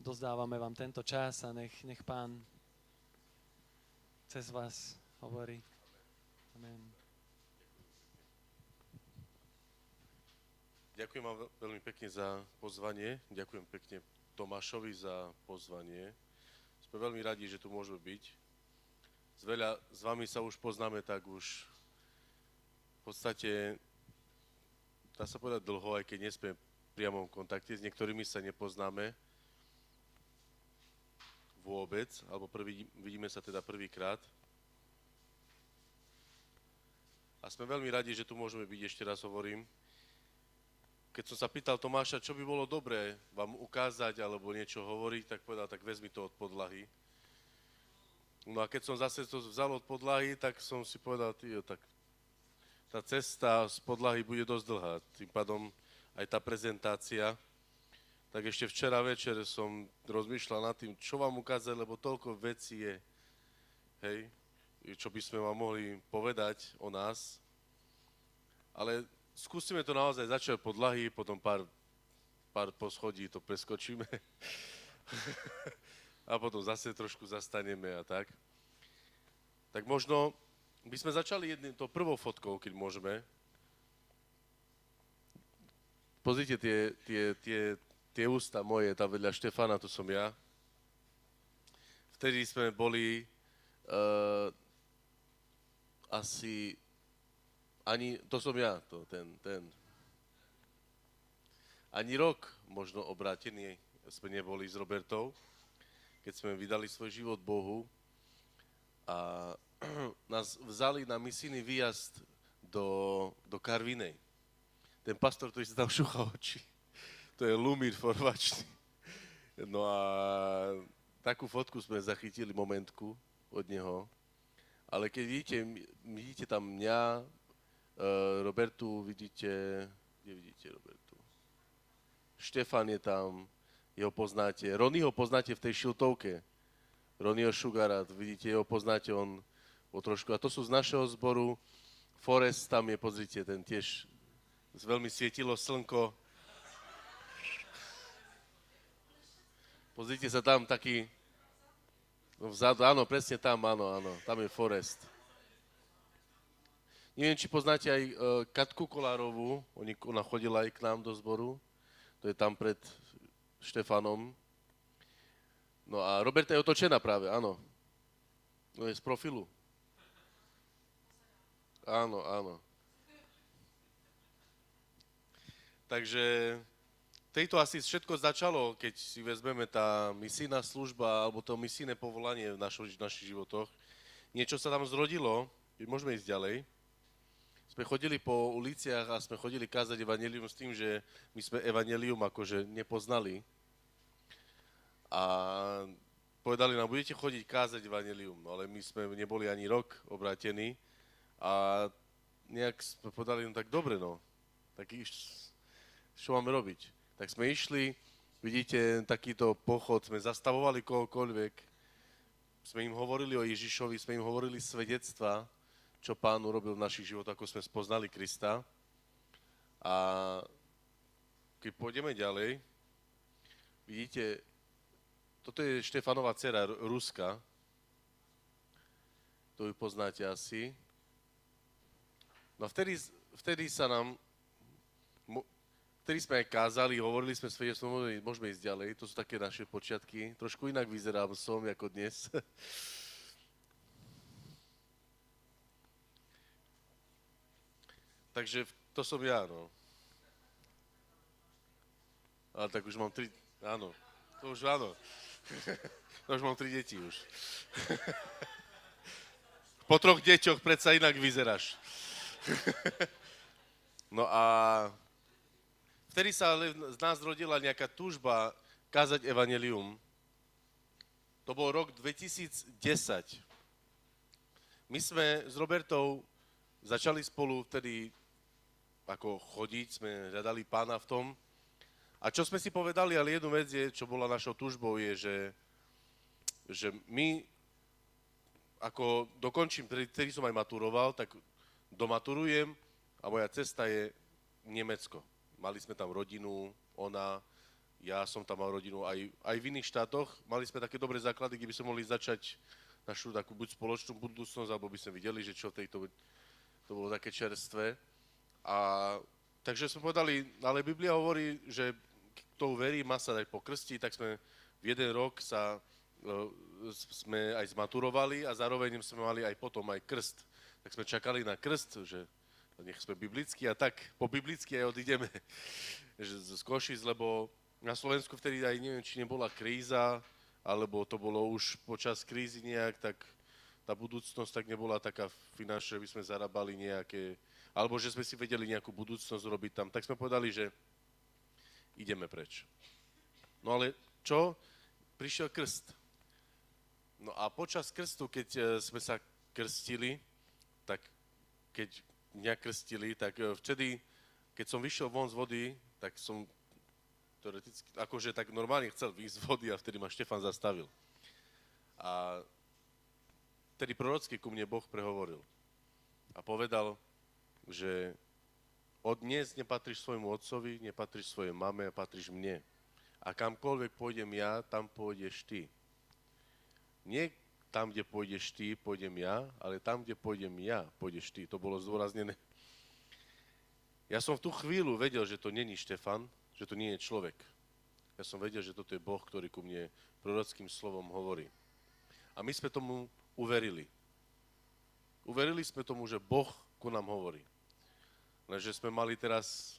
Dozdávame vám tento čas a nech, nech Pán cez vás hovorí. Amen. Ďakujem vám veľmi pekne za pozvanie. Ďakujem pekne Tomášovi za pozvanie. Sme veľmi radi, že tu môžeme byť. S veľa s vami sa už poznáme, tak už v podstate dá sa povedať dlho, aj keď nie sme v priamom kontakte. S niektorými sa nepoznáme vôbec, alebo prvý, vidíme sa teda prvýkrát. A sme veľmi radi, že tu môžeme byť, ešte raz hovorím. Keď som sa pýtal Tomáša, čo by bolo dobré vám ukázať alebo niečo hovoriť, tak povedal, tak vezmi to od podlahy. No a keď som zase to vzal od podlahy, tak som si povedal, tyjo, tak tá cesta z podlahy bude dosť dlhá. Tým pádom aj tá prezentácia. Tak ešte včera večer som rozmýšľal nad tým, čo vám ukázať, lebo toľko vecí je, hej, čo by sme vám mohli povedať o nás. Ale skúsime to naozaj začať od podlahy, potom pár, pár poschodí to preskočíme. a potom zase trošku zastaneme a tak. Tak možno by sme začali jedným, to prvou fotkou, keď môžeme. Pozrite tie, tie, tie, tie ústa moje, tá vedľa Štefana, to som ja. Vtedy sme boli uh, asi ani, to som ja, to, ten, ten. Ani rok možno obrátený sme neboli s Robertou, keď sme vydali svoj život Bohu a nás vzali na misijný výjazd do, do Karvinej. Ten pastor, ktorý sa tam šúcha oči, to je Lumír Forvačný. No a takú fotku sme zachytili momentku od neho. Ale keď vidíte, vidíte tam mňa, uh, Robertu, vidíte, kde vidíte Robertu? Štefan je tam, jeho poznáte. Rony ho poznáte v tej šiltovke. Ronyho Šugara, vidíte, jeho poznáte, on o trošku. A to sú z našeho zboru. Forest tam je, pozrite, ten tiež veľmi svietilo slnko. Pozrite sa tam taký, No vzadu, áno, presne tam, áno, áno, tam je Forest. Neviem, či poznáte aj uh, Katku Kolárovú, ona chodila aj k nám do zboru, to je tam pred Štefanom. No a Roberta je otočená práve, áno. No je z profilu. Áno, áno. Takže tejto asi všetko začalo, keď si vezmeme tá misijná služba alebo to misijné povolanie v, našo, v našich životoch. Niečo sa tam zrodilo, môžeme ísť ďalej. Sme chodili po uliciach a sme chodili kázať evanelium s tým, že my sme evanelium akože nepoznali. A povedali nám, budete chodiť kázať evanelium, no ale my sme neboli ani rok obrátení a nejak sme povedali, no tak dobre, no, tak čo máme robiť? Tak sme išli, vidíte, takýto pochod, sme zastavovali kohokoľvek, sme im hovorili o Ježišovi, sme im hovorili svedectva, čo pán urobil v našich životoch, ako sme spoznali Krista. A keď pôjdeme ďalej, vidíte, toto je Štefanová dcera Ruska, to ju poznáte asi. No vtedy, vtedy sa nám Vtedy sme aj kázali, hovorili sme svedectvo, môžeme ísť ďalej, to sú také naše počiatky. Trošku inak vyzerám som ako dnes. Takže to som ja, no. Ale tak už mám tri, áno, to už áno. to už mám tri deti už. po troch deťoch predsa inak vyzeráš. no a vtedy sa ale z nás rodila nejaká túžba kázať evanelium. To bol rok 2010. My sme s Robertou začali spolu vtedy ako chodiť, sme hľadali pána v tom. A čo sme si povedali, ale jednu vec je, čo bola našou túžbou, je, že, že my, ako dokončím, vtedy som aj maturoval, tak domaturujem a moja cesta je Nemecko. Mali sme tam rodinu, ona, ja som tam mal rodinu aj, aj v iných štátoch. Mali sme také dobré základy, kde by sme mohli začať našu takú buď spoločnú budúcnosť, alebo by sme videli, že čo v tejto, to bolo také čerstvé. A takže sme povedali, ale Biblia hovorí, že kto verí, má sa dať pokrstiť, tak sme v jeden rok sa e, sme aj zmaturovali a zároveň sme mali aj potom aj krst. Tak sme čakali na krst, že nech sme biblickí a tak po biblicky aj odídeme z Košic, lebo na Slovensku vtedy aj neviem, či nebola kríza, alebo to bolo už počas krízy nejak, tak tá budúcnosť tak nebola taká finančná, že by sme zarábali nejaké, alebo že sme si vedeli nejakú budúcnosť robiť tam. Tak sme povedali, že ideme preč. No ale čo? Prišiel krst. No a počas krstu, keď e, sme sa krstili, tak keď mňa krstili, tak e, vtedy, keď som vyšiel von z vody, tak som teoreticky, akože tak normálne chcel výjsť z vody a vtedy ma Štefan zastavil. A vtedy prorocky ku mne Boh prehovoril a povedal, že od dnes nepatríš svojmu otcovi, nepatríš svojej mame, patríš mne. A kamkoľvek pôjdem ja, tam pôjdeš ty. Nie tam, kde pôjdeš ty, pôjdem ja, ale tam, kde pôjdem ja, pôjdeš ty. To bolo zdôraznené. Ja som v tú chvíľu vedel, že to není Štefan, že to nie je človek. Ja som vedel, že toto je Boh, ktorý ku mne prorockým slovom hovorí. A my sme tomu uverili. Uverili sme tomu, že Boh ku nám hovorí. Lenže sme mali teraz,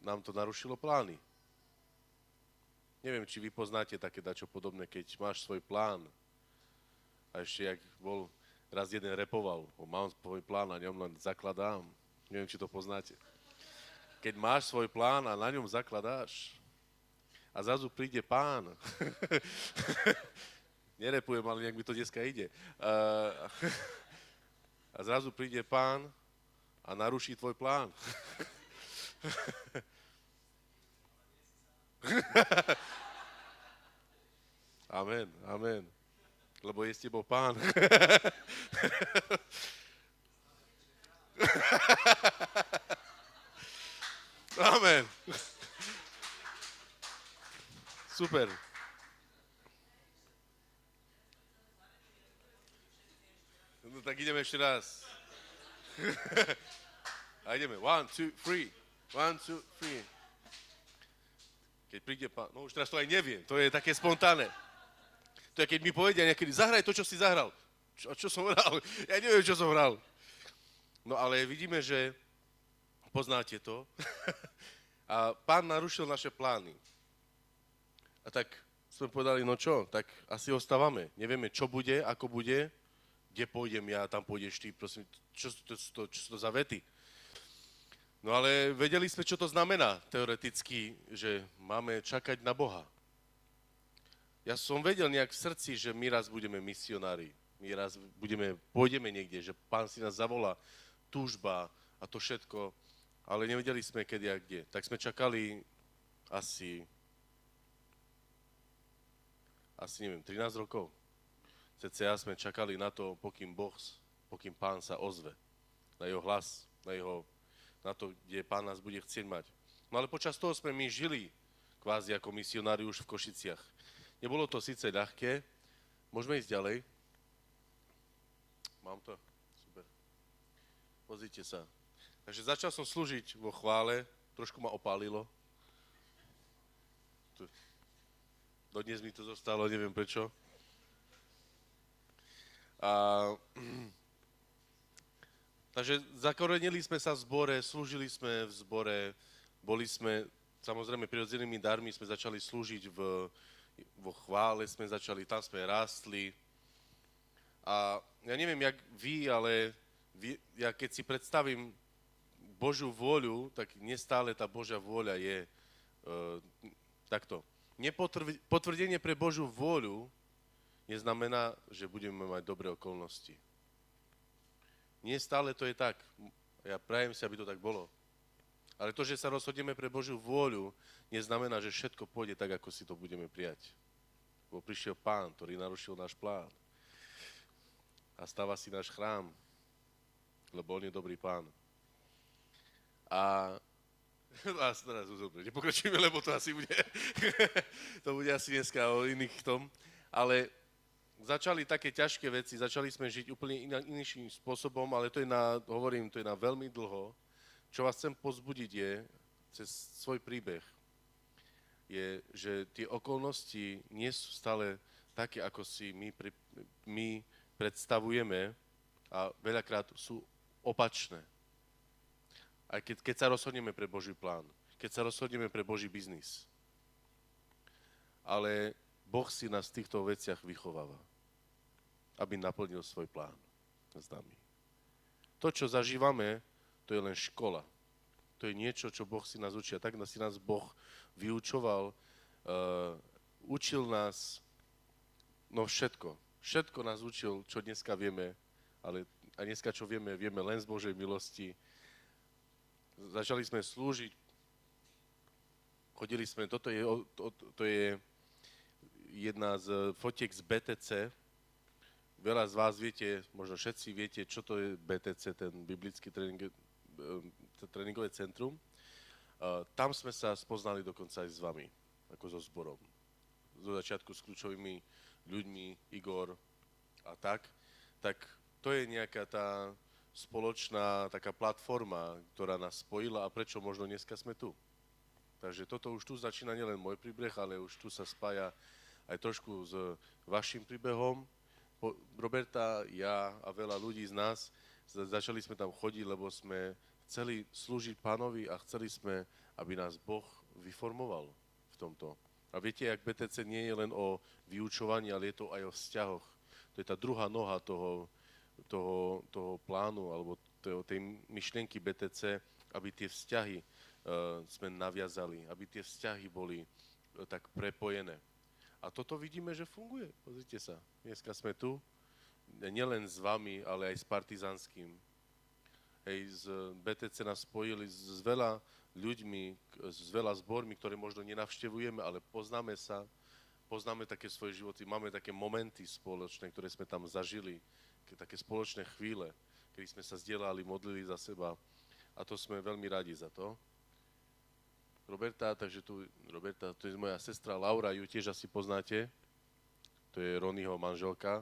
nám to narušilo plány. Neviem, či vy poznáte také dačo podobné, keď máš svoj plán. A ešte, jak bol, raz jeden repoval, mám svoj plán a ňom len zakladám. Neviem, či to poznáte keď máš svoj plán a na ňom zakladáš a zrazu príde pán. Nerepujem, ale nejak mi to dneska ide. A zrazu príde pán a naruší tvoj plán. Amen, amen. Lebo je s tebou pán. Amen. Super. No tak ideme ešte raz. A ideme. One, two, three. One, two, three. Keď príde pán, no už teraz to aj neviem, to je také spontánne. To je, keď mi povedia niekedy, zahraj to, čo si zahral. Čo, čo som hral? Ja neviem, čo som hral. No ale vidíme, že poznáte to. a pán narušil naše plány. A tak sme povedali, no čo, tak asi ostávame. Nevieme, čo bude, ako bude, kde pôjdem ja, tam pôjdeš ty, prosím, čo, to, to, čo sú to za vety. No ale vedeli sme, čo to znamená teoreticky, že máme čakať na Boha. Ja som vedel nejak v srdci, že my raz budeme misionári. My raz budeme, pôjdeme niekde, že pán si nás zavolá, túžba a to všetko ale nevedeli sme kedy a kde. Tak sme čakali asi, asi neviem, 13 rokov. CCA sme čakali na to, pokým Boh, pokým Pán sa ozve. Na jeho hlas, na, jeho, na to, kde Pán nás bude chcieť mať. No ale počas toho sme my žili kvázi ako misionári už v Košiciach. Nebolo to síce ľahké. Môžeme ísť ďalej? Mám to? Super. Pozrite sa. Takže začal som slúžiť vo chvále, trošku ma opálilo. Dodnes mi to zostalo, neviem prečo. A, takže zakorenili sme sa v zbore, slúžili sme v zbore, boli sme, samozrejme, prirodzenými darmi sme začali slúžiť v, vo chvále, sme začali, tam sme rástli. A ja neviem, jak vy, ale vy, ja keď si predstavím Božiu vôľu, tak nestále tá Božia vôľa je e, takto. Potvrdenie pre Božiu vôľu neznamená, že budeme mať dobré okolnosti. Nie stále to je tak. Ja prajem si, aby to tak bolo. Ale to, že sa rozhodneme pre Božiu vôľu, neznamená, že všetko pôjde tak, ako si to budeme prijať. Bo prišiel pán, ktorý narušil náš plán. A stáva si náš chrám, lebo on je dobrý pán. A A teraz dobre, nepokračujeme, lebo to asi bude, to bude asi dneska o iných tom. Ale začali také ťažké veci, začali sme žiť úplne iná, iným spôsobom, ale to je na, hovorím, to je na veľmi dlho. Čo vás chcem pozbudiť je, cez svoj príbeh, je, že tie okolnosti nie sú stále také, ako si my, pri, my predstavujeme a veľakrát sú opačné. Aj keď, keď sa rozhodneme pre Boží plán, keď sa rozhodneme pre Boží biznis. Ale Boh si nás v týchto veciach vychováva, aby naplnil svoj plán s nami. To, čo zažívame, to je len škola. To je niečo, čo Boh si nás učí. A tak si nás Boh vyučoval, uh, učil nás, no všetko. Všetko nás učil, čo dneska vieme, ale a dneska, čo vieme, vieme len z Božej milosti začali sme slúžiť, chodili sme, toto je, to, to je jedna z fotiek z BTC. Veľa z vás viete, možno všetci viete, čo to je BTC, ten biblický tréning, tréningové centrum. Tam sme sa spoznali dokonca aj s vami, ako so zborom. Zo začiatku s kľúčovými ľuďmi, Igor a tak. Tak to je nejaká tá spoločná taká platforma, ktorá nás spojila a prečo možno dneska sme tu. Takže toto už tu začína nielen môj príbeh, ale už tu sa spája aj trošku s vašim príbehom. Roberta, ja a veľa ľudí z nás začali sme tam chodiť, lebo sme chceli slúžiť pánovi a chceli sme, aby nás Boh vyformoval v tomto. A viete, jak BTC nie je len o vyučovaní, ale je to aj o vzťahoch. To je tá druhá noha toho, toho, toho plánu alebo tej myšlienky BTC, aby tie vzťahy uh, sme naviazali, aby tie vzťahy boli uh, tak prepojené. A toto vidíme, že funguje. Pozrite sa, dneska sme tu, nielen s vami, ale aj s partizanským. Hej, z BTC nás spojili s, s veľa ľuďmi, s veľa zbormi, ktoré možno nenavštevujeme, ale poznáme sa, poznáme také svoje životy, máme také momenty spoločné, ktoré sme tam zažili také spoločné chvíle, kedy sme sa zdieľali, modlili za seba a to sme veľmi radi za to. Roberta, takže tu, Roberta, to je moja sestra Laura, ju tiež asi poznáte. To je Ronyho manželka.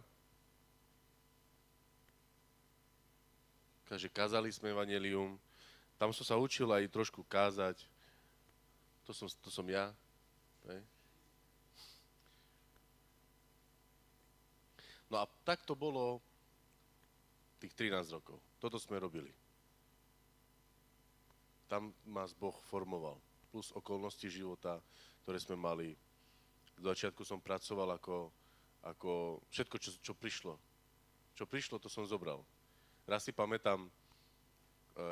Takže kázali sme Evangelium. Tam som sa učil aj trošku kázať. To som, to som ja. No a tak to bolo tých 13 rokov. Toto sme robili. Tam nás Boh formoval. Plus okolnosti života, ktoré sme mali. Do začiatku som pracoval ako, ako všetko, čo, čo prišlo. Čo prišlo, to som zobral. Raz si pamätám, e,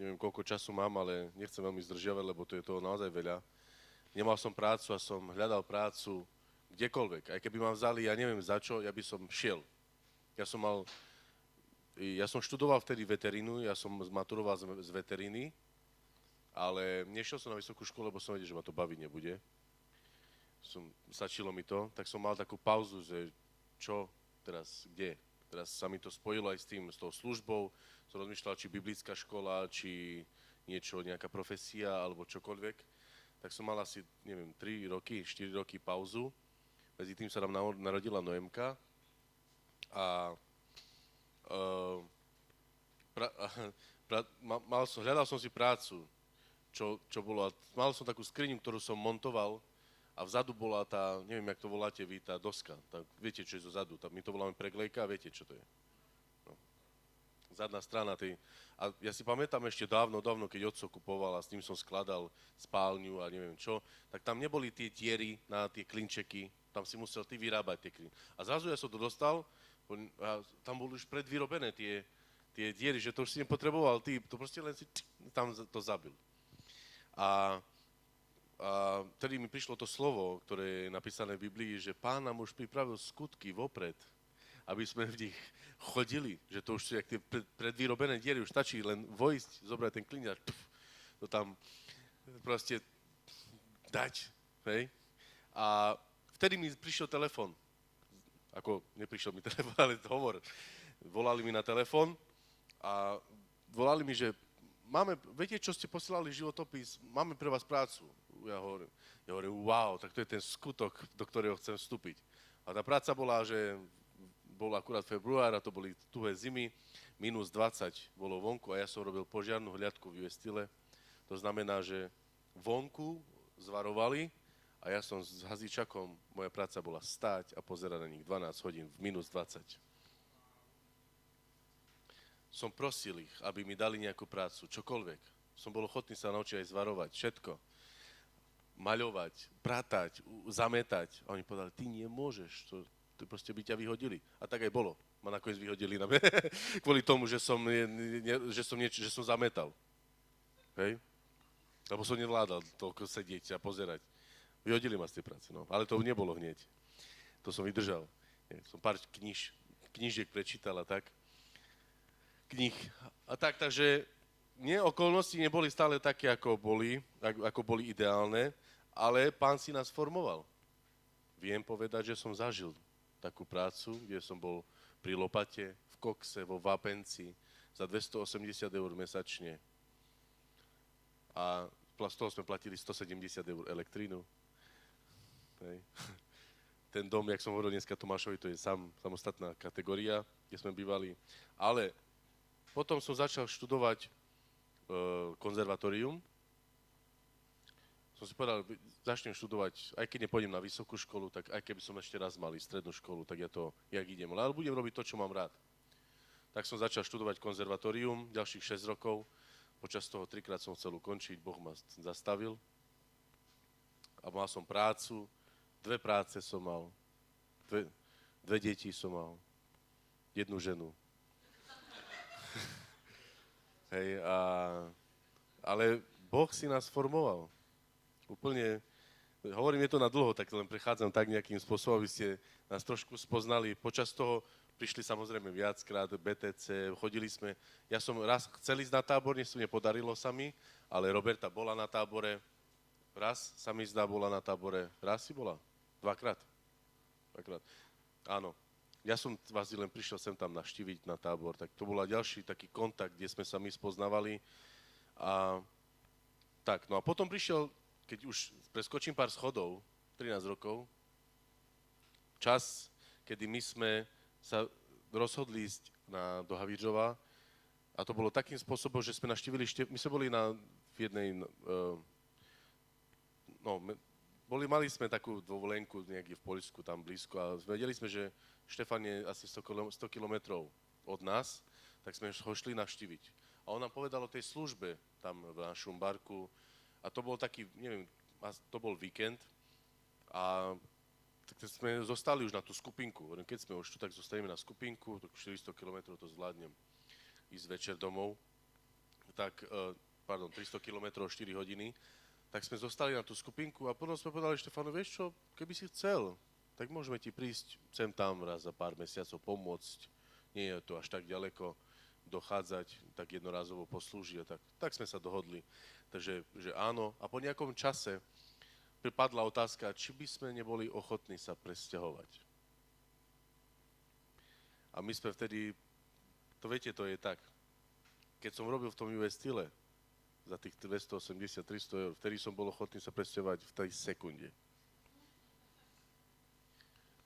neviem koľko času mám, ale nechcem veľmi zdržiavať, lebo to je toho naozaj veľa. Nemal som prácu a som hľadal prácu kdekoľvek. Aj keby ma vzali, ja neviem za čo, ja by som šiel. Ja som mal, ja som študoval vtedy veterínu, ja som zmaturoval z, z veteríny, ale nešiel som na vysokú školu, lebo som vedel, že ma to baviť nebude. Som, stačilo mi to, tak som mal takú pauzu, že čo teraz, kde. Teraz sa mi to spojilo aj s tým, s tou službou. Som rozmýšľal, či biblická škola, či niečo, nejaká profesia, alebo čokoľvek. Tak som mal asi, neviem, 3 roky, 4 roky pauzu. Medzi tým sa nám narodila Noemka, a uh, pra, pra, mal som, hľadal som si prácu, čo, čo bolo, mal som takú skriňu, ktorú som montoval a vzadu bola tá, neviem, jak to voláte vy, tá doska, tá, viete, čo je zo zadu, tá, my to voláme preglejka, viete, čo to je. No. Zadná strana tej, a ja si pamätám ešte dávno, dávno, keď otco kupoval a s tým som skladal spálňu a neviem čo, tak tam neboli tie diery na tie klinčeky, tam si musel ty vyrábať tie klinčeky. A zrazu ja som to dostal, a tam boli už predvyrobené tie, tie diery, že to už si nepotreboval, ty to proste len si tam to zabil. A, a tedy mi prišlo to slovo, ktoré je napísané v Biblii, že pán nám už pripravil skutky vopred, aby sme v nich chodili, že to už sú jak tie predvyrobené diery, už stačí len vojsť, zobrať ten klin a to tam proste dať. Hej? A vtedy mi prišiel telefon ako neprišiel mi telefón, ale hovor. Volali mi na telefón a volali mi, že máme, viete, čo ste posielali životopis, máme pre vás prácu. Ja hovorím, ja hovorím, wow, tak to je ten skutok, do ktorého chcem vstúpiť. A tá práca bola, že bol akurát február a to boli tuhé zimy, minus 20 bolo vonku a ja som robil požiarnú hliadku v Juestile. To znamená, že vonku zvarovali a ja som s hazičakom, moja práca bola stáť a pozerať na nich 12 hodín v minus 20. Som prosil ich, aby mi dali nejakú prácu, čokoľvek. Som bol ochotný sa naučiť aj zvarovať, všetko. Maľovať, pratať, zametať. A oni povedali, ty nemôžeš, to, to proste by ťa vyhodili. A tak aj bolo. Ma nakoniec vyhodili na kvôli tomu, že som, ne, že som, nieč, že som zametal. Hej? Lebo som nevládal toľko sedieť a pozerať. Vyhodili ma z tej práce, no. Ale to nebolo hneď. To som vydržal. Som pár kniž, knižiek prečítal a tak. Knih. A tak, takže nie, okolnosti neboli stále také, ako boli, ako boli ideálne, ale pán si nás formoval. Viem povedať, že som zažil takú prácu, kde som bol pri lopate, v kokse, vo Vapenci, za 280 eur mesačne. A z toho sme platili 170 eur elektrínu. Hej. Ten dom, jak som hovoril dneska Tomášovi, to je sam, samostatná kategória, kde sme bývali. Ale potom som začal študovať e, konzervatórium. Som si povedal, začnem študovať, aj keď nepôjdem na vysokú školu, tak aj keby som ešte raz mal strednú školu, tak ja to, jak idem. Ale budem robiť to, čo mám rád. Tak som začal študovať konzervatórium, ďalších 6 rokov. Počas toho trikrát som chcel ukončiť, Boh ma zastavil. A mal som prácu, dve práce som mal, dve, dve deti som mal, jednu ženu. Hej, a, ale Boh si nás formoval. Úplne, hovorím, je to na dlho, tak len prechádzam tak nejakým spôsobom, aby ste nás trošku spoznali. Počas toho prišli samozrejme viackrát BTC, chodili sme. Ja som raz chcel ísť na tábor, nepodarilo sa mi, ale Roberta bola na tábore. Raz sa mi zdá, bola na tábore. Raz si bola? Dvakrát? Dvakrát. Áno. Ja som vás len prišiel sem tam naštíviť na tábor, tak to bola ďalší taký kontakt, kde sme sa my spoznávali. A tak, no a potom prišiel, keď už preskočím pár schodov, 13 rokov, čas, kedy my sme sa rozhodli ísť na, do Havířova a to bolo takým spôsobom, že sme naštívili, šte, my sme boli na, v jednej, uh, no, me- boli, mali sme takú dovolenku niekde v Poľsku, tam blízko a vedeli sme, že Štefan je asi 100, kilo- 100 kilometrov od nás, tak sme ho šli navštíviť. A on nám povedal o tej službe tam v našom barku a to bol taký, neviem, to bol víkend a tak sme zostali už na tú skupinku. Keď sme už tu, tak zostaneme na skupinku, tak 400 km to zvládnem ísť večer domov. Tak, eh, pardon, 300 km 4 hodiny. Tak sme zostali na tú skupinku a potom sme povedali Štefanu, vieš čo, keby si chcel, tak môžeme ti prísť sem tam raz za pár mesiacov pomôcť. Nie je to až tak ďaleko dochádzať, tak jednorazovo poslúžiť. a Tak, tak sme sa dohodli. Takže že áno. A po nejakom čase pripadla otázka, či by sme neboli ochotní sa presťahovať. A my sme vtedy, to viete, to je tak, keď som robil v tom US style za tých 280-300 eur, vtedy som bol ochotný sa presťahovať v tej sekunde.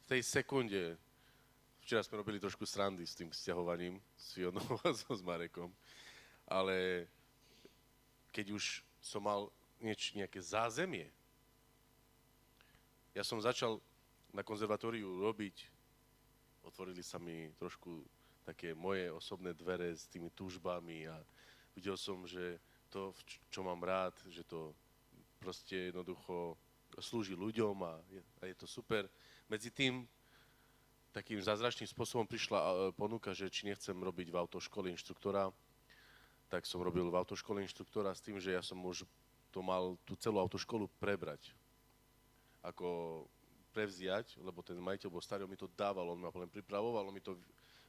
V tej sekunde, včera sme robili trošku srandy s tým sťahovaním s Fionou a so s Marekom, ale keď už som mal nieč, nejaké zázemie, ja som začal na konzervatóriu robiť, otvorili sa mi trošku také moje osobné dvere s tými túžbami a videl som, že to, čo mám rád, že to proste jednoducho slúži ľuďom a je, a je to super. Medzi tým takým zázračným spôsobom prišla a, ponuka, že či nechcem robiť v autoškole inštruktora, tak som robil v autoškole inštruktora s tým, že ja som už to mal tú celú autoškolu prebrať ako prevziať, lebo ten majiteľ bol starý, on mi to dával, on ma len pripravoval, on mi to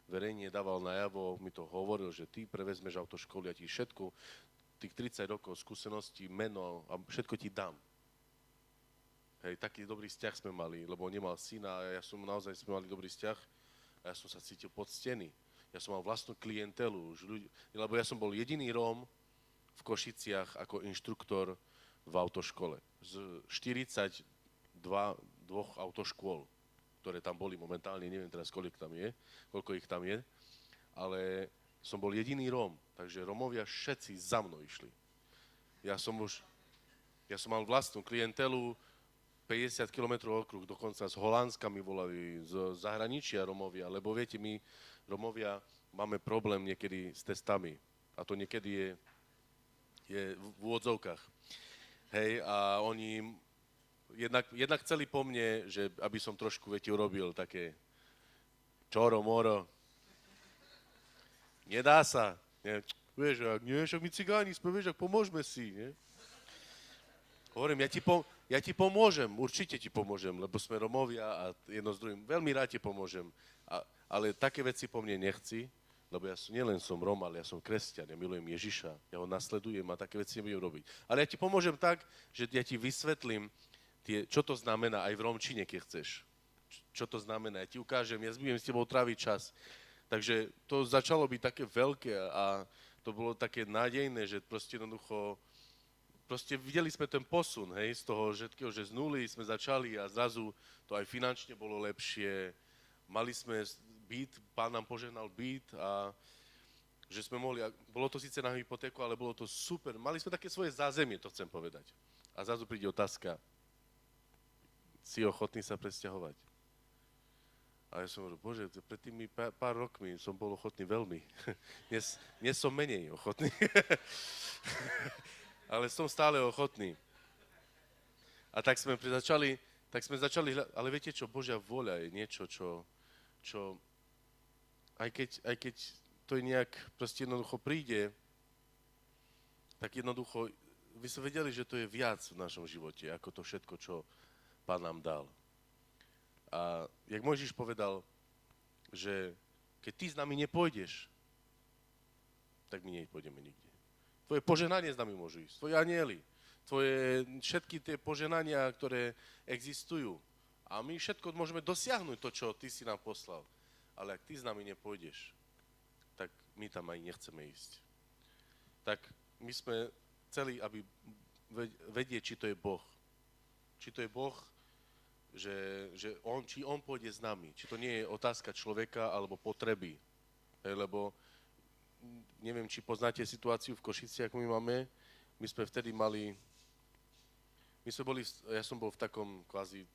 verejne dával najavo, mi to hovoril, že ty prevezmeš autoškolu, ja ti všetko, tých 30 rokov skúseností, meno a všetko ti dám. Hej, taký dobrý vzťah sme mali, lebo on nemal syna a ja som naozaj sme mali dobrý vzťah a ja som sa cítil poctený. Ja som mal vlastnú klientelu, už ľudí, lebo ja som bol jediný Róm v Košiciach ako inštruktor v autoškole. Z 42 dvoch autoškôl, ktoré tam boli momentálne, neviem teraz, koľko tam je, koľko ich tam je, ale som bol jediný Róm, takže Rómovia všetci za mnou išli. Ja som už, ja som mal vlastnú klientelu, 50 km okruh, dokonca z Holandska mi volali, z zahraničia Romovia, lebo viete, my Romovia máme problém niekedy s testami a to niekedy je, je v úvodzovkách. Hej, a oni jednak, jednak chceli po mne, že aby som trošku, viete, urobil také čoro, moro. Nedá sa. Nie, vieš, ak nie, však my cigáni sme, vieš, ak pomôžeme si, nie? Hovorím, ja ti, pom- ja ti pomôžem, určite ti pomôžem, lebo sme Romovia a jedno s druhým, veľmi rád ti pomôžem. A, ale také veci po mne nechci, lebo ja som, nielen som Rom, ale ja som kresťan, ja milujem Ježiša, ja ho nasledujem a také veci nebudem robiť. Ale ja ti pomôžem tak, že ja ti vysvetlím, tie, čo to znamená aj v Romčine, keď chceš. Čo to znamená, ja ti ukážem, ja budem s tebou tráviť čas. Takže to začalo byť také veľké a to bolo také nádejné, že proste jednoducho proste videli sme ten posun, hej, z toho všetkého, že z nuly sme začali a zrazu to aj finančne bolo lepšie. Mali sme byt, pán nám požehnal byt a že sme mohli, bolo to síce na hypotéku, ale bolo to super. Mali sme také svoje zázemie, to chcem povedať. A zrazu príde otázka, si ochotný sa presťahovať? A ja som hovoril, bože, pred tými pár, pár rokmi som bol ochotný veľmi. Dnes, dnes som menej ochotný. ale som stále ochotný. A tak sme začali, tak sme začali, ale viete čo, Božia vôľa je niečo, čo, čo aj, keď, aj keď to je nejak proste jednoducho príde, tak jednoducho, vy ste vedeli, že to je viac v našom živote, ako to všetko, čo Pán nám dal. A jak Mojžiš povedal, že keď ty s nami nepôjdeš, tak my nepôjdeme nikde. Tvoje poženanie s nami môžu ísť, tvoje anieli, tvoje všetky tie poženania, ktoré existujú. A my všetko môžeme dosiahnuť to, čo ty si nám poslal. Ale ak ty s nami nepôjdeš, tak my tam aj nechceme ísť. Tak my sme chceli, aby vedieť, či to je Boh. Či to je Boh, že, že on, či on pôjde s nami. Či to nie je otázka človeka alebo potreby. Lebo neviem, či poznáte situáciu v Košici, ako my máme. My sme vtedy mali, my sme boli, ja som bol v takom kvázi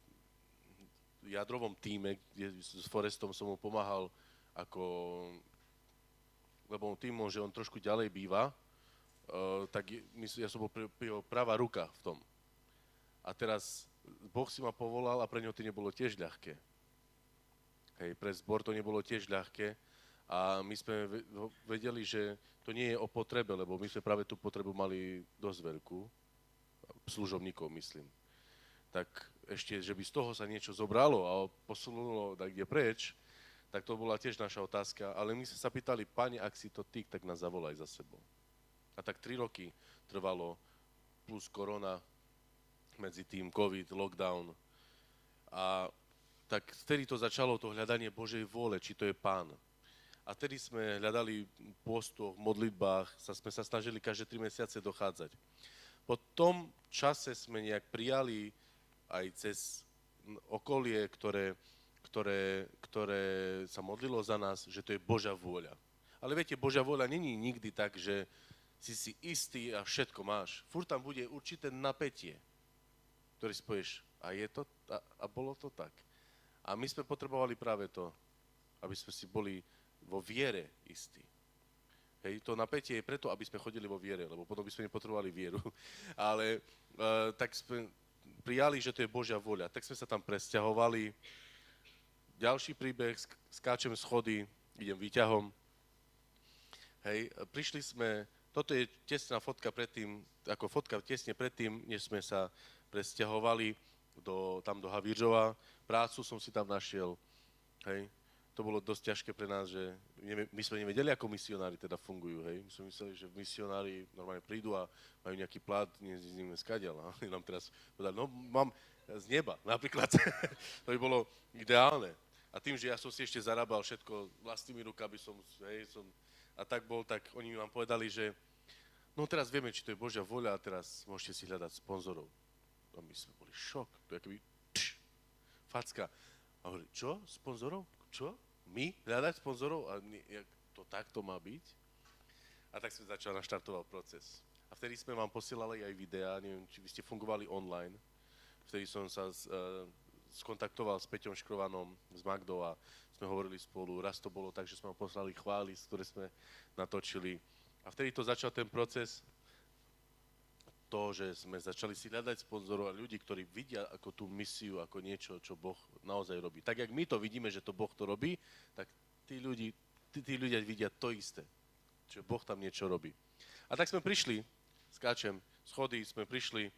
jadrovom týme, kde s Forestom som mu pomáhal ako, lebo tým, že on trošku ďalej býva, uh, tak my, ja som bol pri, pri pravá ruka v tom. A teraz Boh si ma povolal a pre neho to nebolo tiež ľahké. Hej, pre zbor to nebolo tiež ľahké, a my sme vedeli, že to nie je o potrebe, lebo my sme práve tú potrebu mali dosť veľkú, služobníkov myslím. Tak ešte, že by z toho sa niečo zobralo a posunulo tak kde preč, tak to bola tiež naša otázka. Ale my sme sa pýtali, pane, ak si to ty, tak nás zavolaj za sebou. A tak tri roky trvalo, plus korona, medzi tým COVID, lockdown. A tak vtedy to začalo to hľadanie Božej vôle, či to je pán. A tedy sme hľadali postoch, v modlitbách, sa, sme sa snažili každé tri mesiace dochádzať. Po tom čase sme nejak prijali aj cez okolie, ktoré, ktoré, ktoré sa modlilo za nás, že to je Božia vôľa. Ale viete, Božia vôľa není nikdy tak, že si si istý a všetko máš. Furt tam bude určité napätie, ktorý spojíš. A je to, a, a bolo to tak. A my sme potrebovali práve to, aby sme si boli vo viere istý. Hej, to napätie je preto, aby sme chodili vo viere, lebo potom by sme nepotrebovali vieru. Ale uh, tak sme prijali, že to je Božia voľa. Tak sme sa tam presťahovali. Ďalší príbeh, skáčem schody, idem výťahom. Hej, prišli sme, toto je tesná fotka predtým, ako fotka tesne predtým, než sme sa presťahovali do, tam do Havířova. Prácu som si tam našiel. Hej, to bolo dosť ťažké pre nás, že my sme nevedeli, ako misionári teda fungujú, hej. My sme mysleli, že misionári normálne prídu a majú nejaký z nimi skadiaľ. A nám teraz povedali, no mám z neba, napríklad. to by bolo ideálne. A tým, že ja som si ešte zarábal všetko vlastnými rukami, som, hej, som, a tak bol, tak oni nám povedali, že no teraz vieme, či to je Božia voľa a teraz môžete si hľadať sponzorov. A my sme boli šok. To je akoby tš, facka. A hovorí, čo? Sponzorov? Čo? My hľadať sponzorov? A nie, jak to takto má byť? A tak sme začali, naštartoval proces. A vtedy sme vám posielali aj videá, neviem, či vy ste fungovali online. Vtedy som sa z, uh, skontaktoval s Peťom Škrovanom z Magdou a sme hovorili spolu. Raz to bolo tak, že sme vám poslali chvály, ktoré sme natočili. A vtedy to začal ten proces, to, že sme začali si hľadať sponzorov a ľudí, ktorí vidia ako tú misiu, ako niečo, čo Boh naozaj robí. Tak, jak my to vidíme, že to Boh to robí, tak tí, ľudí, tí, tí ľudia vidia to isté, že Boh tam niečo robí. A tak sme prišli, skáčem, schody, sme prišli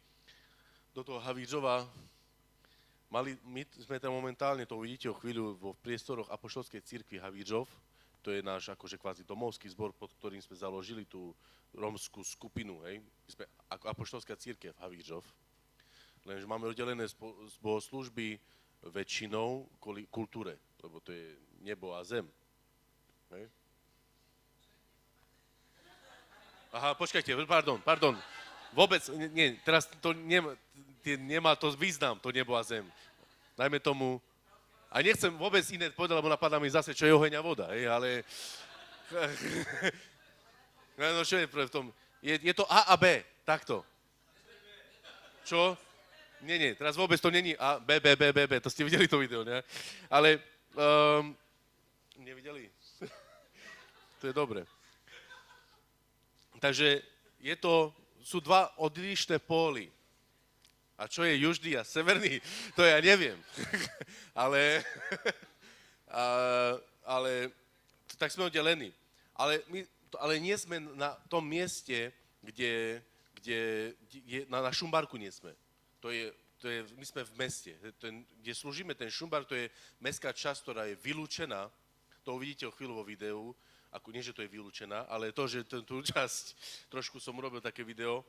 do toho Havířova, Mali, my sme tam momentálne, to uvidíte o chvíľu, vo priestoroch Apoštolskej cirkvi Havířov, to je náš akože kvázi domovský zbor, pod ktorým sme založili tú romskú skupinu, hej. My sme ako Apoštolská církev Havířov, lenže máme oddelené bohoslužby väčšinou kvôli kultúre, lebo to je nebo a zem. Hej. Aha, počkajte, pardon, pardon. Vôbec, nie, teraz to nemá, nemá to význam, to nebo a zem. Dajme tomu, a nechcem vôbec iné povedať, lebo napadá mi zase, čo je oheň a voda, hej, ale... no čo je v tom? Je, je to A a B, takto. Čo? Nie, nie, teraz vôbec to není A, B, B, B, B, B, to ste videli to video, ne? Ale, um, nevideli? to je dobre. Takže je to sú dva odlišné póly. A čo je južný a severný, to ja neviem. ale, a, ale tak sme oddelení. Ale, my, ale nie sme na tom mieste, kde, kde, kde na, na Šumbarku nie sme. To je, to je, my sme v meste. Ten, kde slúžime, ten Šumbar, to je mestská časť, ktorá je vylúčená. To uvidíte o chvíľu vo videu ako nie, že to je vylúčená, ale to, že tú časť, trošku som urobil také video,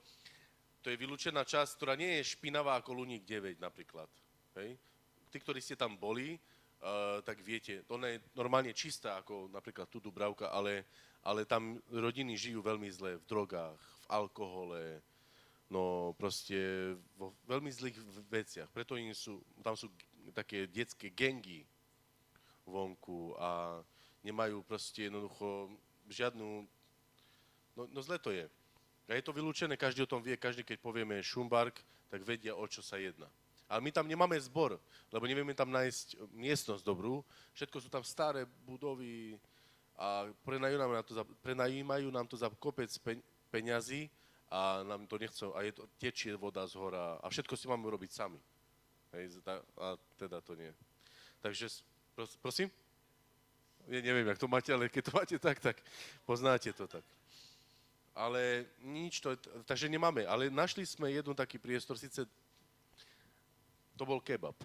to je vylúčená časť, ktorá nie je špinavá ako Luník 9 napríklad. Hej? Tí, ktorí ste tam boli, uh, tak viete, to je normálne čistá ako napríklad tu Dubravka, ale, ale tam rodiny žijú veľmi zle v drogách, v alkohole, no proste vo veľmi zlých veciach. Preto im sú, tam sú také detské gengy vonku a nemajú proste jednoducho žiadnu... No, no zle to je. A je to vylúčené, každý o tom vie, každý, keď povieme Šumbark, tak vedia, o čo sa jedná. Ale my tam nemáme zbor, lebo nevieme tam nájsť miestnosť dobrú. Všetko sú tam staré budovy a prenajímajú nám, to za, prenajímajú nám to za kopec peňazí a nám to nechcú, a je to, tečie voda z hora a všetko si máme urobiť sami. Hej, a teda to nie. Takže, pros, prosím? Ja neviem, jak to máte, ale keď to máte tak, tak poznáte to tak. Ale nič to, takže nemáme. Ale našli sme jeden taký priestor, síce to bol kebab.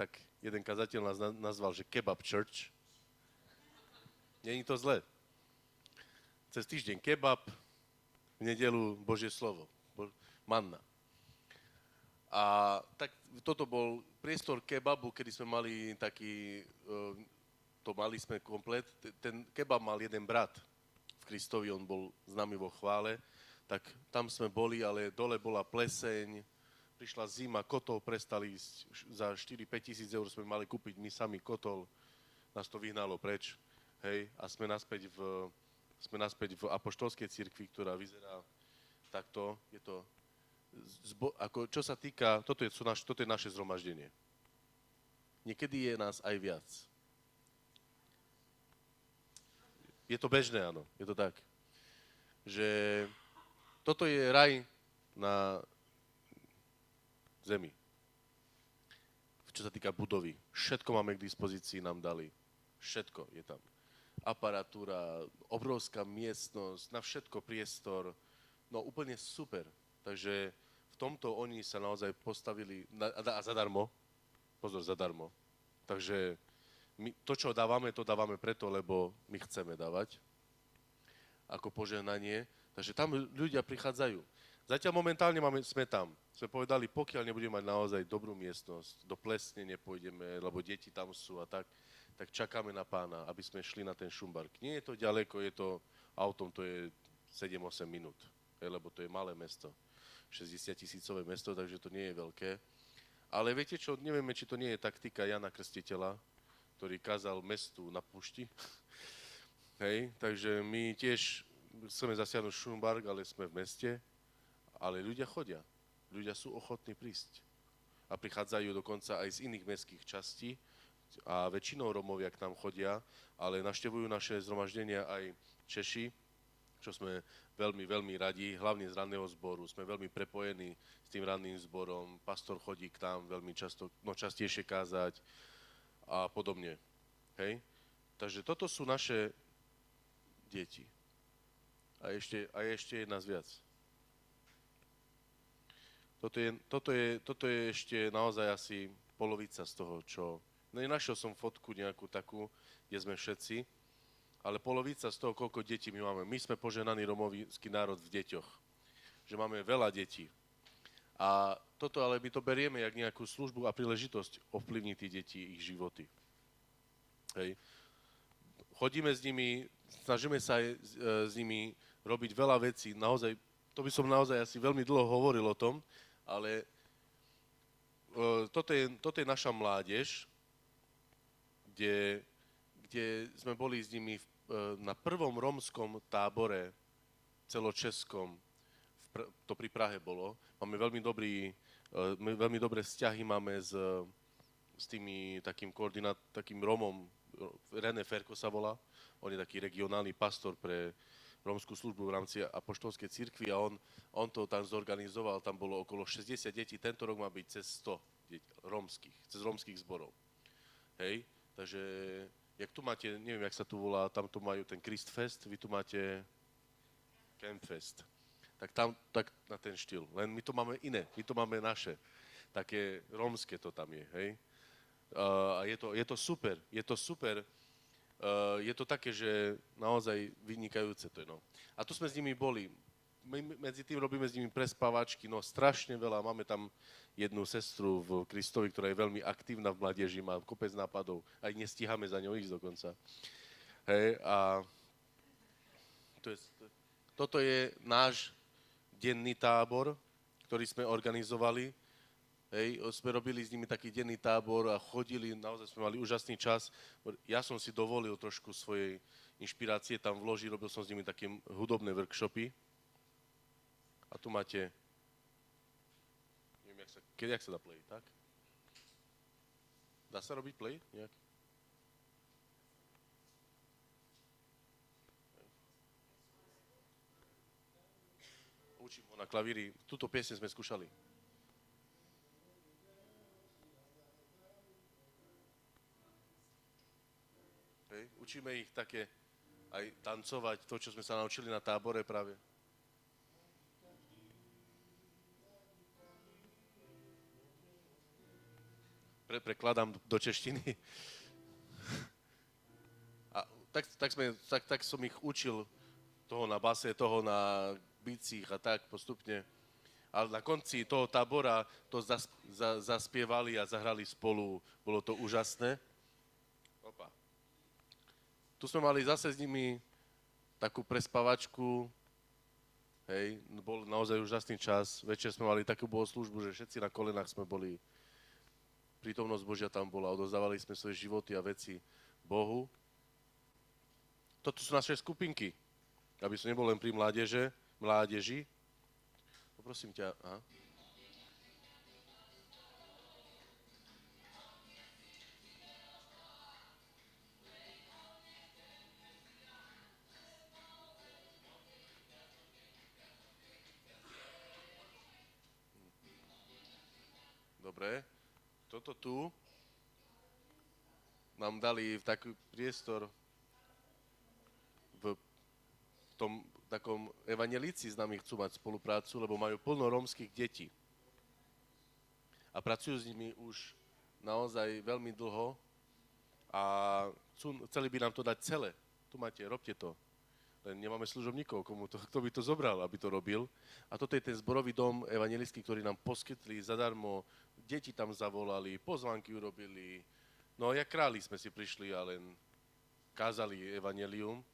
Tak jeden kazateľ nás nazval, že kebab church. Není to zlé. Cez týždeň kebab, v nedelu Božie slovo, manna. A tak toto bol priestor kebabu, kedy sme mali taký uh, to mali sme komplet. Ten kebab mal jeden brat Kristovi, on bol známy vo chvále, tak tam sme boli, ale dole bola pleseň, prišla zima, kotol prestali ísť, za 4-5 tisíc eur sme mali kúpiť my sami kotol, nás to vyhnalo preč, hej, a sme naspäť v, sme naspäť v apoštolskej cirkvi, ktorá vyzerá takto, je to, zbo, ako, čo sa týka, toto je, naš, toto je naše zhromaždenie. Niekedy je nás aj viac. Je to bežné, áno, je to tak. Že toto je raj na zemi. Čo sa týka budovy. Všetko máme k dispozícii, nám dali. Všetko je tam. Aparatúra, obrovská miestnosť, na všetko priestor. No úplne super. Takže v tomto oni sa naozaj postavili a zadarmo. Pozor, zadarmo. Takže my, to, čo dávame, to dávame preto, lebo my chceme dávať ako požehnanie. Takže tam ľudia prichádzajú. Zatiaľ momentálne máme, sme tam. Sme povedali, pokiaľ nebudeme mať naozaj dobrú miestnosť, do plesne nepôjdeme, lebo deti tam sú a tak, tak čakáme na pána, aby sme šli na ten Šumbark. Nie je to ďaleko, je to autom, to je 7-8 minút. lebo to je malé mesto. 60 tisícové mesto, takže to nie je veľké. Ale viete čo, nevieme, či to nie je taktika Jana Krstiteľa, ktorý kázal mestu na pušti. Hej, takže my tiež chceme zasiahnuť Šumbark, ale sme v meste, ale ľudia chodia. Ľudia sú ochotní prísť. A prichádzajú dokonca aj z iných mestských častí a väčšinou Romovia k nám chodia, ale naštevujú naše zhromaždenia aj Češi, čo sme veľmi, veľmi radi, hlavne z ranného zboru. Sme veľmi prepojení s tým ranným zborom. Pastor chodí k nám veľmi často, no častejšie kázať a podobne. Hej? Takže toto sú naše deti. A ešte, a ešte jedna z viac. Toto je, toto, je, toto je ešte naozaj asi polovica z toho, čo... Nenašiel som fotku nejakú takú, kde sme všetci, ale polovica z toho, koľko detí my máme. My sme poženaný romovský národ v deťoch. Že máme veľa detí. A toto ale my to berieme jak nejakú službu a príležitosť ovplyvniť tí deti, ich životy. Hej. Chodíme s nimi, snažíme sa aj e, s nimi robiť veľa vecí. Naozaj, to by som naozaj asi veľmi dlho hovoril o tom, ale e, toto je, toto je naša mládež, kde, kde sme boli s nimi v, e, na prvom romskom tábore celočeskom, v to pri Prahe bolo. Máme veľmi, dobrý, my veľmi dobré vzťahy máme s, s tými takým koordinát, takým Romom, René Ferko sa volá, on je taký regionálny pastor pre rómskú službu v rámci apoštolskej cirkvi a on, on to tam zorganizoval, tam bolo okolo 60 detí, tento rok má byť cez 100 detí, rómskych, cez rómskych zborov. Hej, takže jak tu máte, neviem, jak sa tu volá, tam tu majú ten Christfest, vy tu máte Campfest. Tak tam, tak na ten štýl. Len my to máme iné, my to máme naše. Také rómske to tam je, hej. Uh, a je to, je to super, je to super. Uh, je to také, že naozaj vynikajúce to je, no. A tu sme s nimi boli. My medzi tým robíme s nimi prespávačky, no strašne veľa. Máme tam jednu sestru v Kristovi, ktorá je veľmi aktívna v mládeži, má kopec nápadov. Aj nestíhame za ňou ísť dokonca. Hej, a to je, toto je náš denný tábor, ktorý sme organizovali Hej, sme robili s nimi taký denný tábor a chodili, naozaj sme mali úžasný čas. Ja som si dovolil trošku svojej inšpirácie tam vložiť, robil som s nimi také hudobné workshopy. A tu máte, neviem, jak sa, kedy, jak sa dá play, tak? Dá sa robiť play nejak? Učím ho na klavíri. Túto piesne sme skúšali. Hej. Učíme ich také aj tancovať, to, čo sme sa naučili na tábore práve. Pre, prekladám do češtiny. A tak, tak, sme, tak, tak som ich učil toho na base, toho na bicích a tak postupne. Ale na konci toho tábora to zas, za, zaspievali a zahrali spolu. Bolo to úžasné. Opa tu sme mali zase s nimi takú prespavačku, hej, bol naozaj úžasný čas. Večer sme mali takú bohoslužbu, že všetci na kolenách sme boli. Prítomnosť Božia tam bola, odozdávali sme svoje životy a veci Bohu. Toto sú naše skupinky, aby som nebol len pri mládeže, mládeži. Poprosím ťa, aha. Dobre. Toto tu nám dali v taký priestor v tom takom evangelíci s nami chcú mať spoluprácu, lebo majú plno rómskych detí. A pracujú s nimi už naozaj veľmi dlho a chcú, chceli by nám to dať celé. Tu máte, robte to. Len nemáme služobníkov, komu to, kto by to zobral, aby to robil. A toto je ten zborový dom evangelistský, ktorý nám poskytli zadarmo deti tam zavolali, pozvanky urobili. No, jak králi sme si prišli a len kázali evanelium.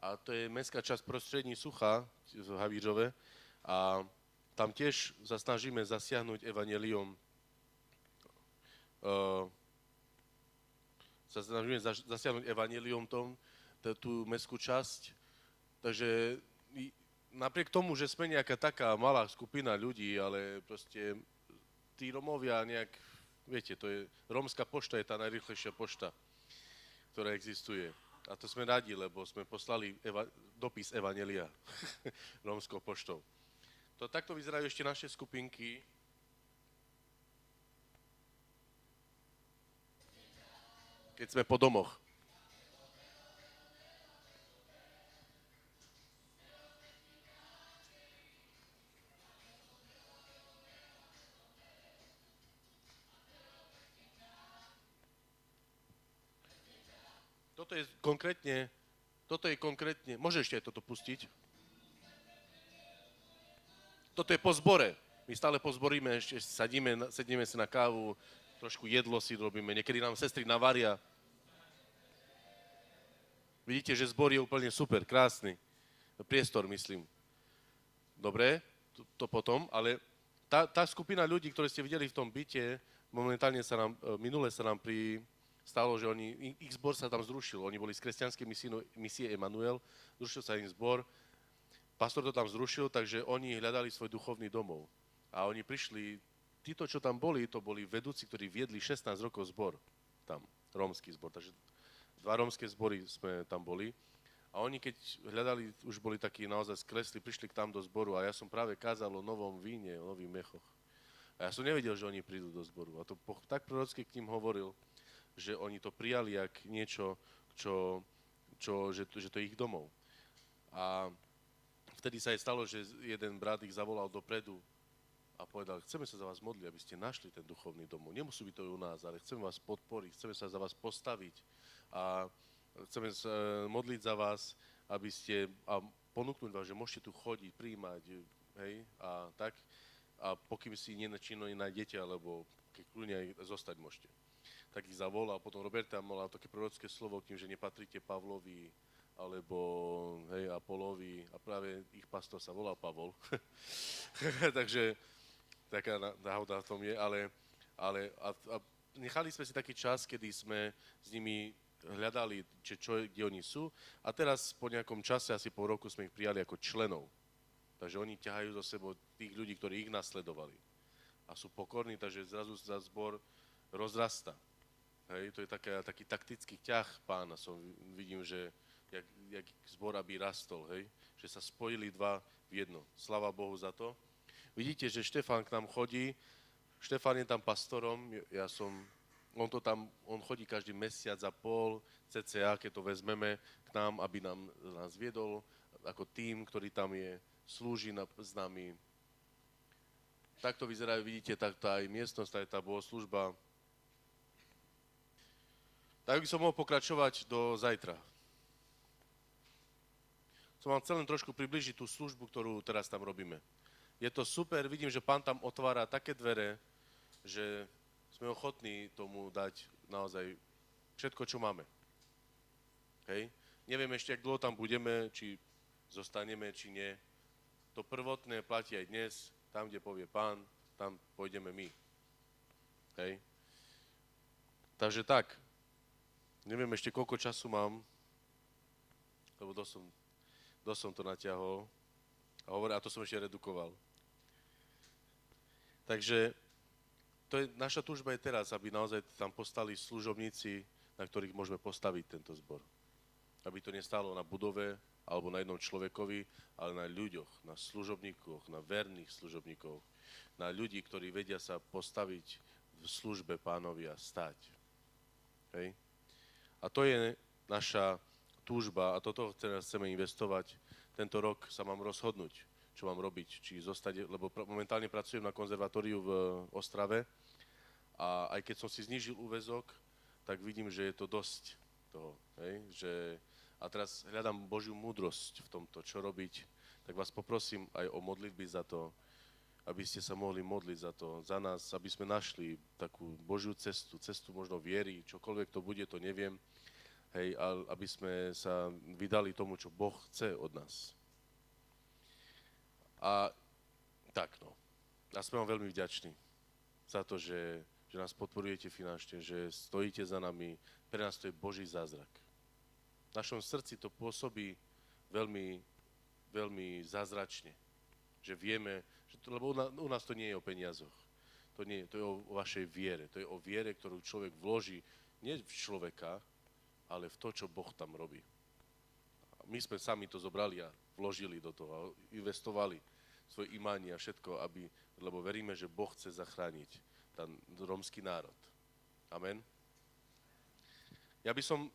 A to je mestská časť prostrední Sucha v Havířove. A tam tiež sa snažíme zasiahnuť evaneliom uh, sa snažíme zasiahnuť evanelium tom, tú mestskú časť. Takže napriek tomu, že sme nejaká taká malá skupina ľudí, ale proste tí Romovia nejak, viete, to je, rómska pošta je tá najrychlejšia pošta, ktorá existuje. A to sme radi, lebo sme poslali eva- dopis Evanelia rómskou poštou. To takto vyzerajú ešte naše skupinky. Keď sme po domoch. Je konkrétne, toto je konkrétne, môže ešte aj toto pustiť? Toto je po zbore. My stále pozboríme, ešte sadíme, sedíme si na kávu, trošku jedlo si robíme, niekedy nám sestry navaria. Vidíte, že zbor je úplne super, krásny. Priestor, myslím. Dobre, to, to potom, ale tá, tá skupina ľudí, ktoré ste videli v tom byte, momentálne sa nám, e, minule sa nám pri, stalo, že oni, ich zbor sa tam zrušil. Oni boli z kresťanskej misie, misie Emanuel, zrušil sa im zbor, pastor to tam zrušil, takže oni hľadali svoj duchovný domov. A oni prišli, títo, čo tam boli, to boli vedúci, ktorí viedli 16 rokov zbor tam, rómsky zbor. Takže dva rómske zbory sme tam boli. A oni keď hľadali, už boli takí naozaj skresli, prišli k tam do zboru a ja som práve kázal o novom víne, o nových mechoch. A ja som nevedel, že oni prídu do zboru. A to tak prorocky k ním hovoril, že oni to prijali jak niečo, čo, čo, že, že to je ich domov. A vtedy sa aj stalo, že jeden brat ich zavolal dopredu a povedal, chceme sa za vás modliť, aby ste našli ten duchovný domov. Nemusí byť to u nás, ale chceme vás podporiť, chceme sa za vás postaviť a chceme sa modliť za vás, aby ste, a ponúknuť vás, že môžete tu chodiť, príjmať, hej, a tak. A pokým si nenačino nájdete, alebo keď kľudne aj zostať môžete. Tak ich zavolal, potom Roberta mala také prorocké slovo k tým, že nepatríte Pavlovi, alebo hej, Apolovi a práve ich pastor sa volal Pavol. Takže taká ná- náhoda v tom je, ale, ale a, a nechali sme si taký čas, kedy sme s nimi hľadali, či čo, kde oni sú a teraz po nejakom čase, asi po roku, sme ich prijali ako členov. Takže oni ťahajú zo sebou tých ľudí, ktorí ich nasledovali. A sú pokorní, takže zrazu sa zbor rozrasta. Hej, to je taká, taký taktický ťah pána. Som, vidím, že jak, jak zbor aby rastol, hej? že sa spojili dva v jedno. Slava Bohu za to. Vidíte, že Štefán k nám chodí. Štefán je tam pastorom, ja som, on to tam, on chodí každý mesiac a pol, cca, keď to vezmeme k nám, aby nám, nás viedol ako tým, ktorý tam je, slúži na, s nami. Takto vyzerajú, vidíte, tak tá aj miestnosť, aj tá bohoslužba. Tak by som mohol pokračovať do zajtra. Som vám chcel len trošku približiť tú službu, ktorú teraz tam robíme. Je to super, vidím, že pán tam otvára také dvere, že sme ochotní tomu dať naozaj všetko, čo máme. Hej? Neviem ešte, jak dlho tam budeme, či zostaneme, či nie. To prvotné platí aj dnes, tam, kde povie pán, tam pôjdeme my. Hej? Takže tak, neviem ešte, koľko času mám, lebo dosť som, dosť som to natiahol. A, hovorím, a to som ešte redukoval. Takže to je, naša túžba je teraz, aby naozaj tam postali služobníci, na ktorých môžeme postaviť tento zbor. Aby to nestalo na budove alebo na jednom človekovi, ale na ľuďoch, na služobníkoch, na verných služobníkoch, na ľudí, ktorí vedia sa postaviť v službe pánovi a stať. Hej? A to je naša túžba a toto chceme investovať. Tento rok sa mám rozhodnúť, čo mám robiť, či zostať, lebo momentálne pracujem na konzervatóriu v Ostrave a aj keď som si znížil úvezok, tak vidím, že je to dosť toho, hej? že a teraz hľadám Božiu múdrosť v tomto, čo robiť, tak vás poprosím aj o modlitby za to, aby ste sa mohli modliť za to, za nás, aby sme našli takú Božiu cestu, cestu možno viery, čokoľvek to bude, to neviem, hej, aby sme sa vydali tomu, čo Boh chce od nás. A Tak no. A sme vám veľmi vďační za to, že, že nás podporujete finančne, že stojíte za nami. Pre nás to je Boží zázrak. V našom srdci to pôsobí veľmi, veľmi zázračne. Že vieme, lebo u nás, to nie je o peniazoch. To, nie, to je o, vašej viere. To je o viere, ktorú človek vloží nie v človeka, ale v to, čo Boh tam robí. My sme sami to zobrali a vložili do toho a investovali svoje imanie a všetko, aby, lebo veríme, že Boh chce zachrániť ten rómsky národ. Amen. Ja by som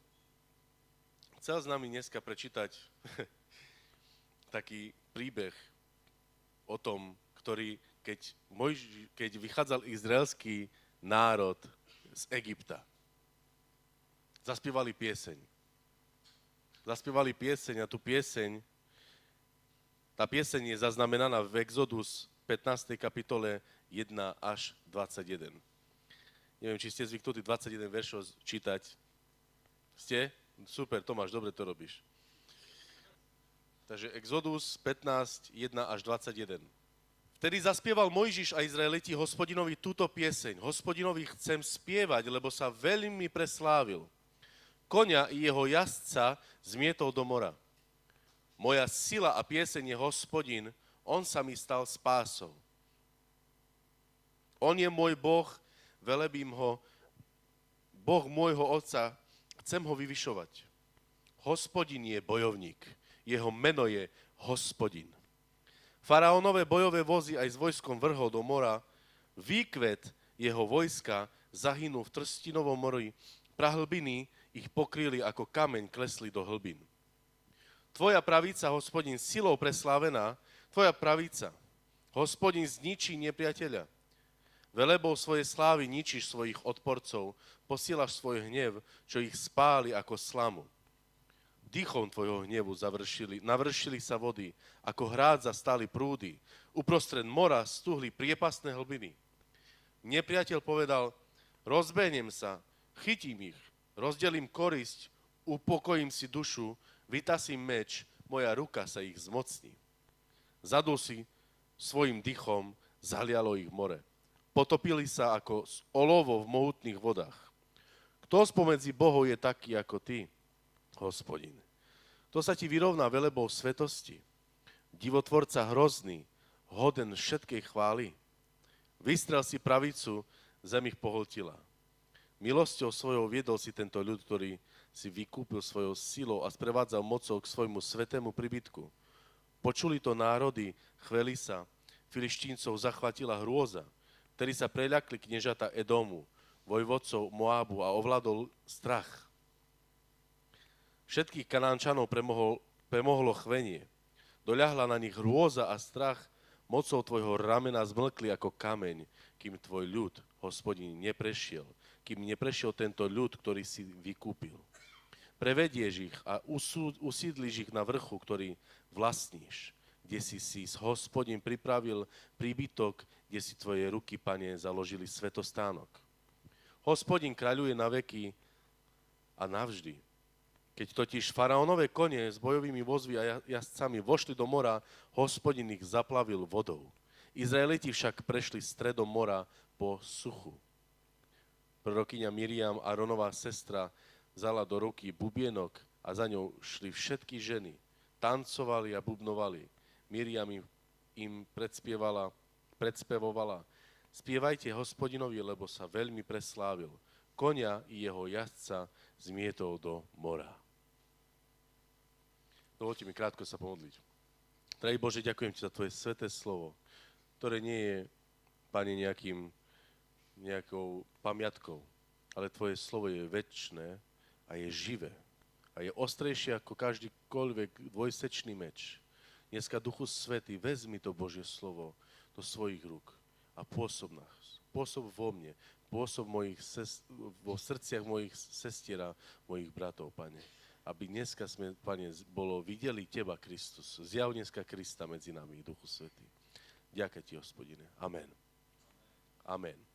chcel s nami dneska prečítať taký príbeh o tom, ktorý, keď, Mojži, keď vychádzal izraelský národ z Egypta, zaspievali pieseň. Zaspievali pieseň a tú pieseň, tá pieseň je zaznamenaná v Exodus 15. kapitole 1 až 21. Neviem, či ste zvyknutí 21 veršov čítať. Ste? Super, Tomáš, dobre to robíš. Takže Exodus 15, 1 až 21. Vtedy zaspieval Mojžiš a Izraeliti hospodinovi túto pieseň. Hospodinovi chcem spievať, lebo sa veľmi preslávil konia i jeho jazdca zmietol do mora. Moja sila a pieseň je hospodin, on sa mi stal spásou. On je môj Boh, velebím ho, Boh môjho otca, chcem ho vyvyšovať. Hospodin je bojovník, jeho meno je hospodin. Faraónové bojové vozy aj s vojskom vrhol do mora, výkvet jeho vojska zahynul v Trstinovom mori, prahlbiny ich pokryli ako kameň, klesli do hlbín. Tvoja pravica, hospodin, silou preslávená, tvoja pravica, hospodin zničí nepriateľa. Velebou svojej slávy ničíš svojich odporcov, posielaš svoj hnev, čo ich spáli ako slamu. Dýchom tvojho hnevu završili, navršili sa vody, ako hrádza stali prúdy. Uprostred mora stuhli priepasné hlbiny. Nepriateľ povedal, rozbenem sa, chytím ich, rozdelím korisť, upokojím si dušu, vytasím meč, moja ruka sa ich zmocní. Zadul si svojim dychom, zalialo ich more. Potopili sa ako olovo v mohutných vodách. Kto spomedzi Bohov je taký ako ty, hospodin? To sa ti vyrovná velebou svetosti. Divotvorca hrozný, hoden všetkej chvály. Vystrel si pravicu, zem ich pohltila. Milosťou svojou viedol si tento ľud, ktorý si vykúpil svojou silou a sprevádzal mocou k svojmu svetému pribytku. Počuli to národy, chveli sa, filištíncov zachvatila hrôza, ktorí sa preľakli kniežata Edomu, vojvodcov Moábu a ovládol strach. Všetkých kanánčanov premohol, premohlo chvenie. Doľahla na nich hrôza a strach, mocou tvojho ramena zmlkli ako kameň, kým tvoj ľud, hospodin, neprešiel – kým neprešiel tento ľud, ktorý si vykúpil. Prevedieš ich a usídliš ich na vrchu, ktorý vlastníš, kde si si s hospodin pripravil príbytok, kde si tvoje ruky, pane, založili svetostánok. Hospodin kráľuje na veky a navždy. Keď totiž faraónové kone s bojovými vozmi a jazdcami vošli do mora, hospodin ich zaplavil vodou. Izraeliti však prešli stredom mora po suchu prorokyňa Miriam a Ronová sestra vzala do ruky bubienok a za ňou šli všetky ženy. Tancovali a bubnovali. Miriam im, im predspievala, predspevovala. Spievajte hospodinovi, lebo sa veľmi preslávil. Konia i jeho jazdca zmietol do mora. Dovolte mi krátko sa pomodliť. Drahý Bože, ďakujem Ti za Tvoje sveté slovo, ktoré nie je, Pane, nejakým nejakou pamiatkou, ale tvoje slovo je väčšné a je živé. A je ostrejšie ako každýkoľvek dvojsečný meč. Dneska Duchu Svety, vezmi to Božie slovo do svojich rúk a pôsob nás. Pôsob vo mne, pôsob mojich ses, vo srdciach mojich sestier a mojich bratov, Pane. Aby dneska sme, Pane, bolo videli Teba, Kristus. Zjav dneska Krista medzi nami, Duchu Svety. Ďakujem Ti, hospodine. Amen. Amen.